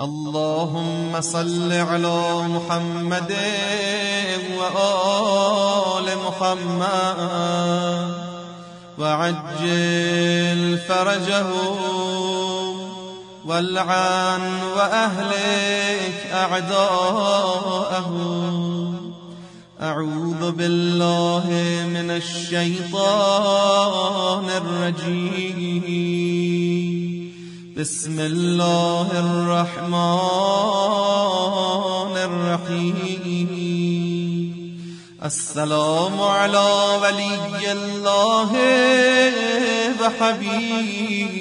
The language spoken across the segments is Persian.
اللهم صل على محمد وآل محمد وعجل فرجه والعن وأهلك أعداءه. أعوذ بالله من الشيطان الرجيم. بسم الله الرحمن الرحيم السلام على ولي الله وحبيبه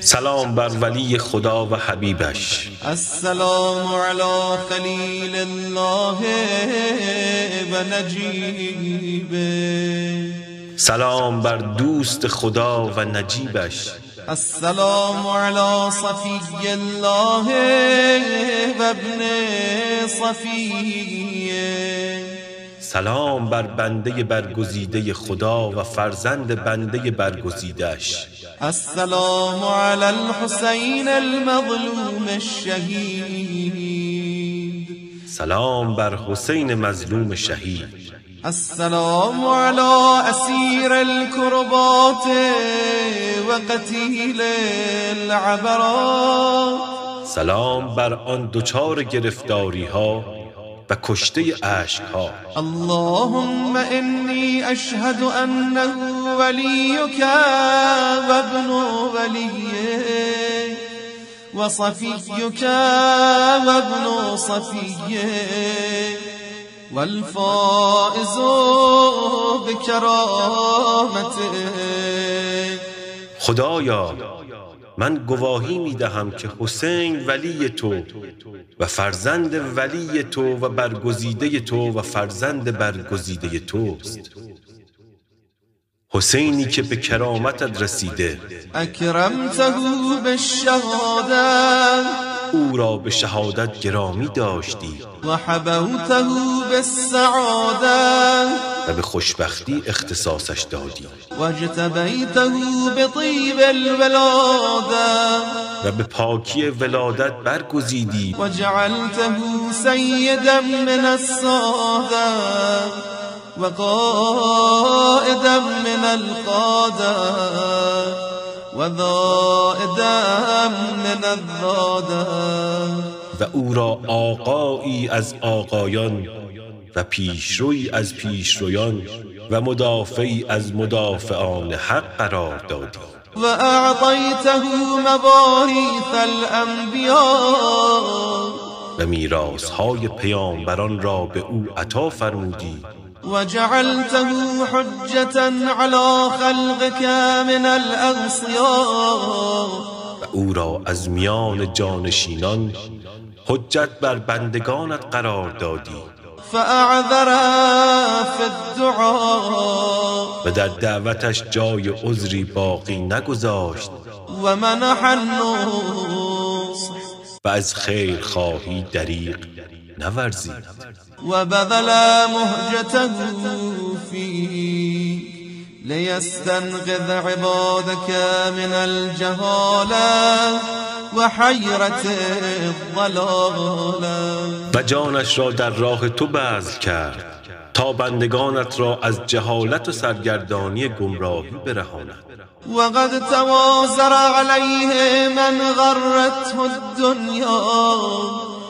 سلام بر ولی خدا و حبیبش. السلام على خليل الله ونجيبه سلام بر دوست خدا و نجیبش. السلام على صفي الله وابن صفيه. سلام بر بنده برگزیده خدا و فرزند بنده برگزیدش السلام على الحسين المظلوم الشهيد سلام بر حسین مظلوم شهید. السلام على أسير الكربات وقتيل العبرات. سلام بر آن دچار گرفتاری ها و کشته اشک ها اللهم إني أشهد أنه وليك وابن وليه وصفيك وابن صفيه والفائز خدایا من گواهی می دهم که حسین ولی تو و فرزند ولی تو و برگزیده تو و فرزند برگزیده توست. حسینی که به کرامتت رسیده. أكرمته بالشهادة او را به شهادت گرامی داشتی. وحبوته بالسعادة. و به خوشبختی اختصاصش دادی. واجتبيته بطيب الولادة. و به پاکی ولادت برگزیدی. من السادة. وقائدا من القادة. وذائدا من الذادة و او را آقایی از آقایان و پیشروی از پیشرویان و مدافعی از مدافعان حق قرار دادی. وأعطيته مواريث الأنبياء. و میراث های پیامبران را به او عطا فرمودی. وجعلته حجة على خلقك من الأغصياء. و او را از میان جانشینان حجت بر بندگانت قرار دادی. فأعذر في الدعاء. و در دعوتش جای عذری باقی نگذاشت. ومنح النصح و از خیر خواهی دریق نورزید. وبذل مهجته فيك ليستنقذ عبادك من الجهالة وحيرة الضلالة و جانش را در راه تو بذل کرد. تا بندگانت را از جهالت و سرگردانی گمراهی برهاند. وقد توازر عليه من غرته الدنيا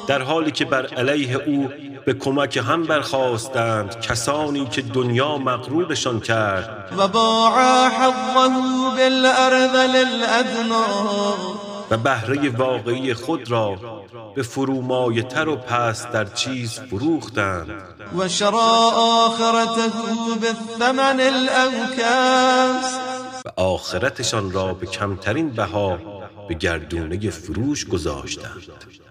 در حالی که بر علیه او به کمک هم برخواستند کسانی که دنیا مغرورشان کرد. وباع حظه بالأرذل الأدنى و بهره واقعی خود را به فرومایتر و پس در چیز فروختند. وشرى آخرته بالثمن الأوكاس و آخرتشان را به کمترین بها به گردونه فروش گذاشتند.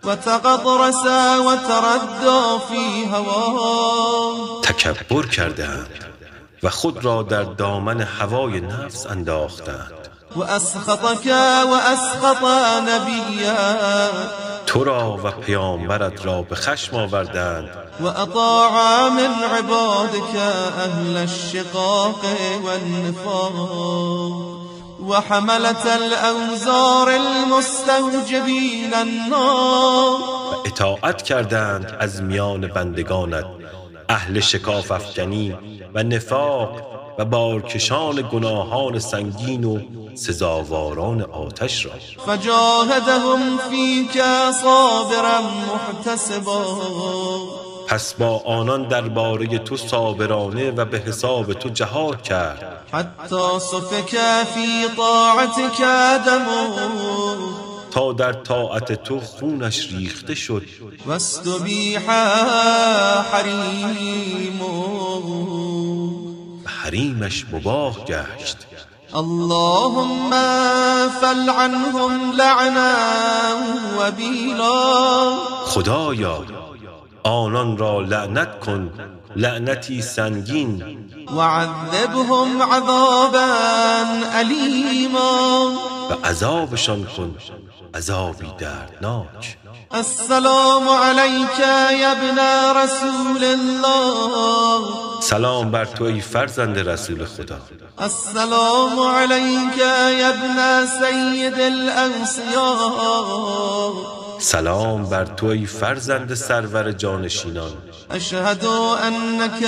وتقطرس وتردى في هواه تکبر کردند و خود را در دامن هوای نفس انداختند. وأسخطك وأسخط نبيا. تو را و پیامبرت را به خشم آوردند. وأطاع من عبادك أهل الشقاق والنفاق. وحملة الأوزار المستوجبين النار. و اطاعت کردند از میان بندگانت. اهل شکاف افکنی و نفاق و بارکشان گناهان سنگین و سزاواران آتش را. فجاهدهم فيك صابرا محتسبا. پس با آنان درباره تو صابرانه و به حساب تو جهاد کرد. حتى سفك في طاعتك دمه تا در طاعت تو خونش ریخته شد. و حریمش مباح گشت. اللهم فلعنهم لعنا وبيلا. خدایا آنان را لعنت کن. لعنتی سنگین. وعذبهم عذابا أليما و عذابشان کن عذابی دردناک. السلام عليك يا ابن رسول الله. سلام بر تو ای فرزند رسول خدا. السلام عليك يا ابن سيد الأنصياء سلام بر تو ای فرزند سرور جانشینان. أشهد أنك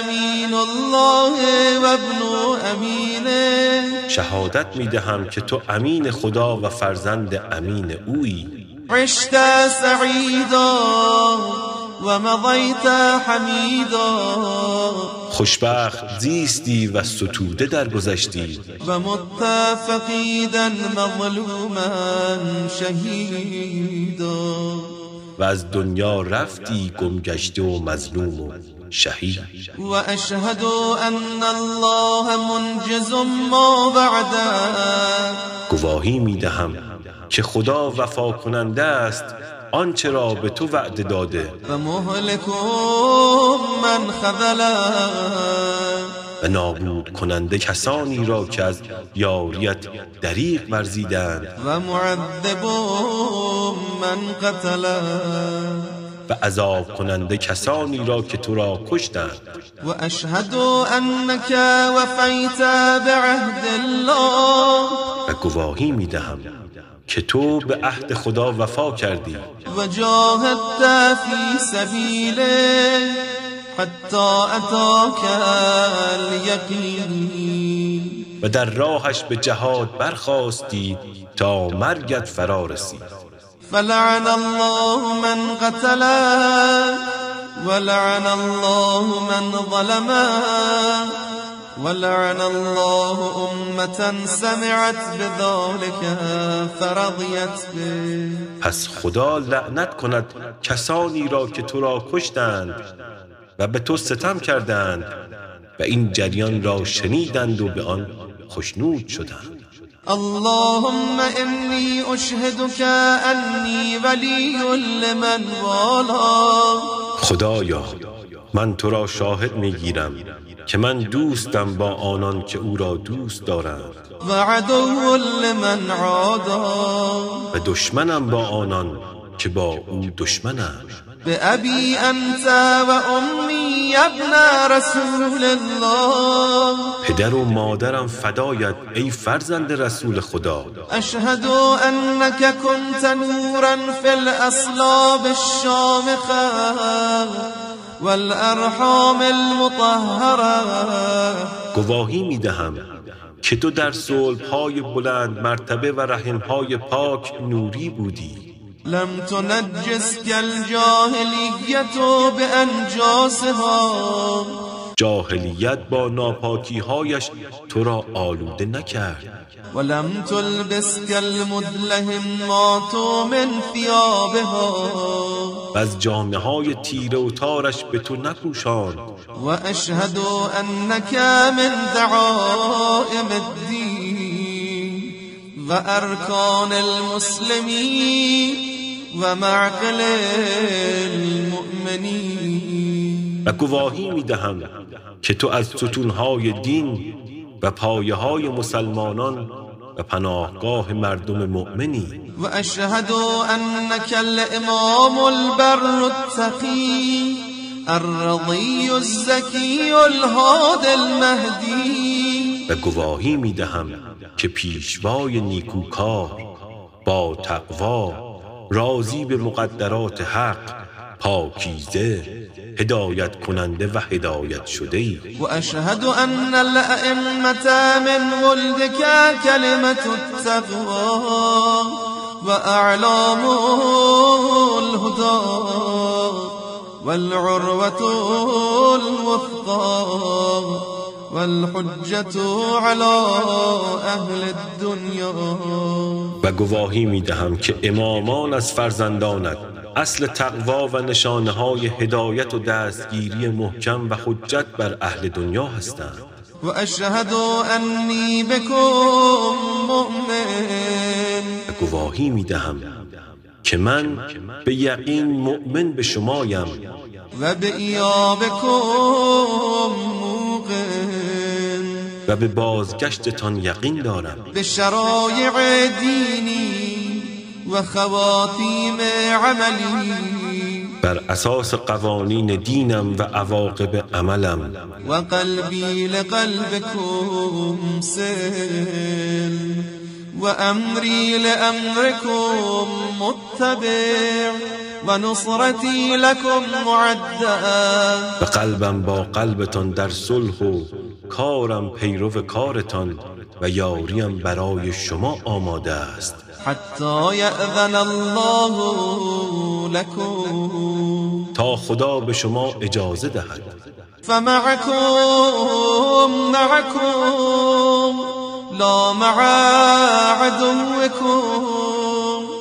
أمين الله وابن أمينه شهادت می دهم که تو امین خدا و فرزند امین اویی. عشت سعيدا ومضيت حميدا خوشبخت زیستی و ستوده درگذشتی. ومت فقيدا مظلوما شهيدا و از دنیا رفتی گمگشته و مظلوم و شهید. وأشهد أن الله منجز ما بعده. گواهی می دهم که خدا وفا کننده است آنچه را به تو وعده داده؟ ومهلك من خذله. و نابود کننده کسانی را که از یاریت دریغ ورزیدند. و معذب من قتله. و عذاب کننده کسانی را که تو را کشتند. و اشهد انك وفیت بعهد الله. و گواهی می دهم که تو به عهد خدا وفا کردی. و جاهدت فی سبیله حتی اتاک الیقین. و در راهش به جهاد برخاستی تا مرگت فرا رسید. فلعن الله من قتله ولعن الله من ظلمه. ولعن الله أمة سمعت بذلك فرضيت به. پس خدا لعنت کند کسانی را که تو را کشتند و به تو ستم کردند و این جریان را شنیدند و به آن خشنود شدند. اللهم إني أشهدك أني ولي لمن والا خدایا من تو را شاهد می‌گیرم که من دوستم با آنان که او را دوست دارند. وعدو لمن عادا و دشمنم با آنان که با او دشمنند. بأبي أنت وأمي يا ابن رسول الله. پدر و مادرم فدایت ای فرزند رسول خدا. أشهد أنك كنت نورا في الأصلاب الشامخة والأرحام المطهرة. گواهی می دهم که تو در صلب های بلند مرتبه و رحم های پاک نوری بودی. لم تنجسك الجاهلية بأنجاسها. جاهلیت با ناپاکی هایش تو را آلوده نکرد. ولم تلبسك المدلهمات من ثيابها و از جامعه های تیره و تارش به تو نپوشاند. وأشهد أنك من دعائم الدين وأركان المسلمين ومعقل المؤمنين و گواهی می دهم که تو از ستونهای دین و پایه های مسلمانان و پناهگاه مردم مؤمنی. وأشهد أنك الإمام البر التقي الرضي الزكي الهادي المهدي و گواهی می دهم که پیشوای نیکوکار با تقوا راضی به مقدرات حق پاکیزه هدایت کننده و هدایت شده ای. و اشهد ان الائمه من ولدك كلمه التقوى و اعلام الهدى والعروة الوثقى والحجة على اهل الدنیا. و گواهی می دهم که امامان از فرزندانت اصل تقوا و نشانه های هدایت و دستگیری محکم و حجت بر اهل دنیا هستند. و اشهد انی بکم مؤمن. گواهی می دهم که من به یقین مؤمن به شمایم و به ایابکم موقن. و به بازگشتتان یقین دارم. به شرایع دینی و خواتیم عملی. بر اساس قوانین دینم و عواقب عملم. و قلبی لقلبكم سل و امری لامركم متبع. و نصرتی لكم معده و قلبم با قلبتان در صلح و کارم پیرو کارتان و یاریم برای شما آماده است. حتی یأذن الله لكم تا خدا به شما اجازه دهد. فمعكم معكم لا مع عدوكم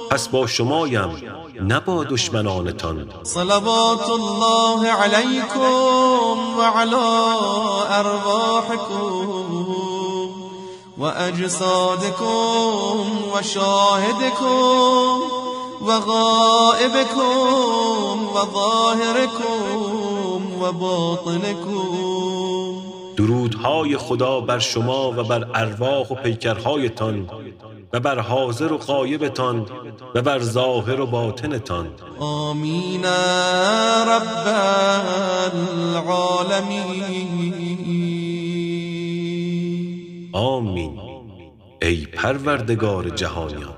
پس با شمایم نه با دشمنانتان. صلوات الله عليكم وعلى أرواحكم وأجسادكم وشاهدكم وغائبكم وظاهركم وباطنكم درودهای خدا بر شما و بر ارواح و پیکرهایتان و بر حاضر و غایبتان و بر ظاهر و باطنتان. آمین رب العالمین. آمین. ای پروردگار جهانیان.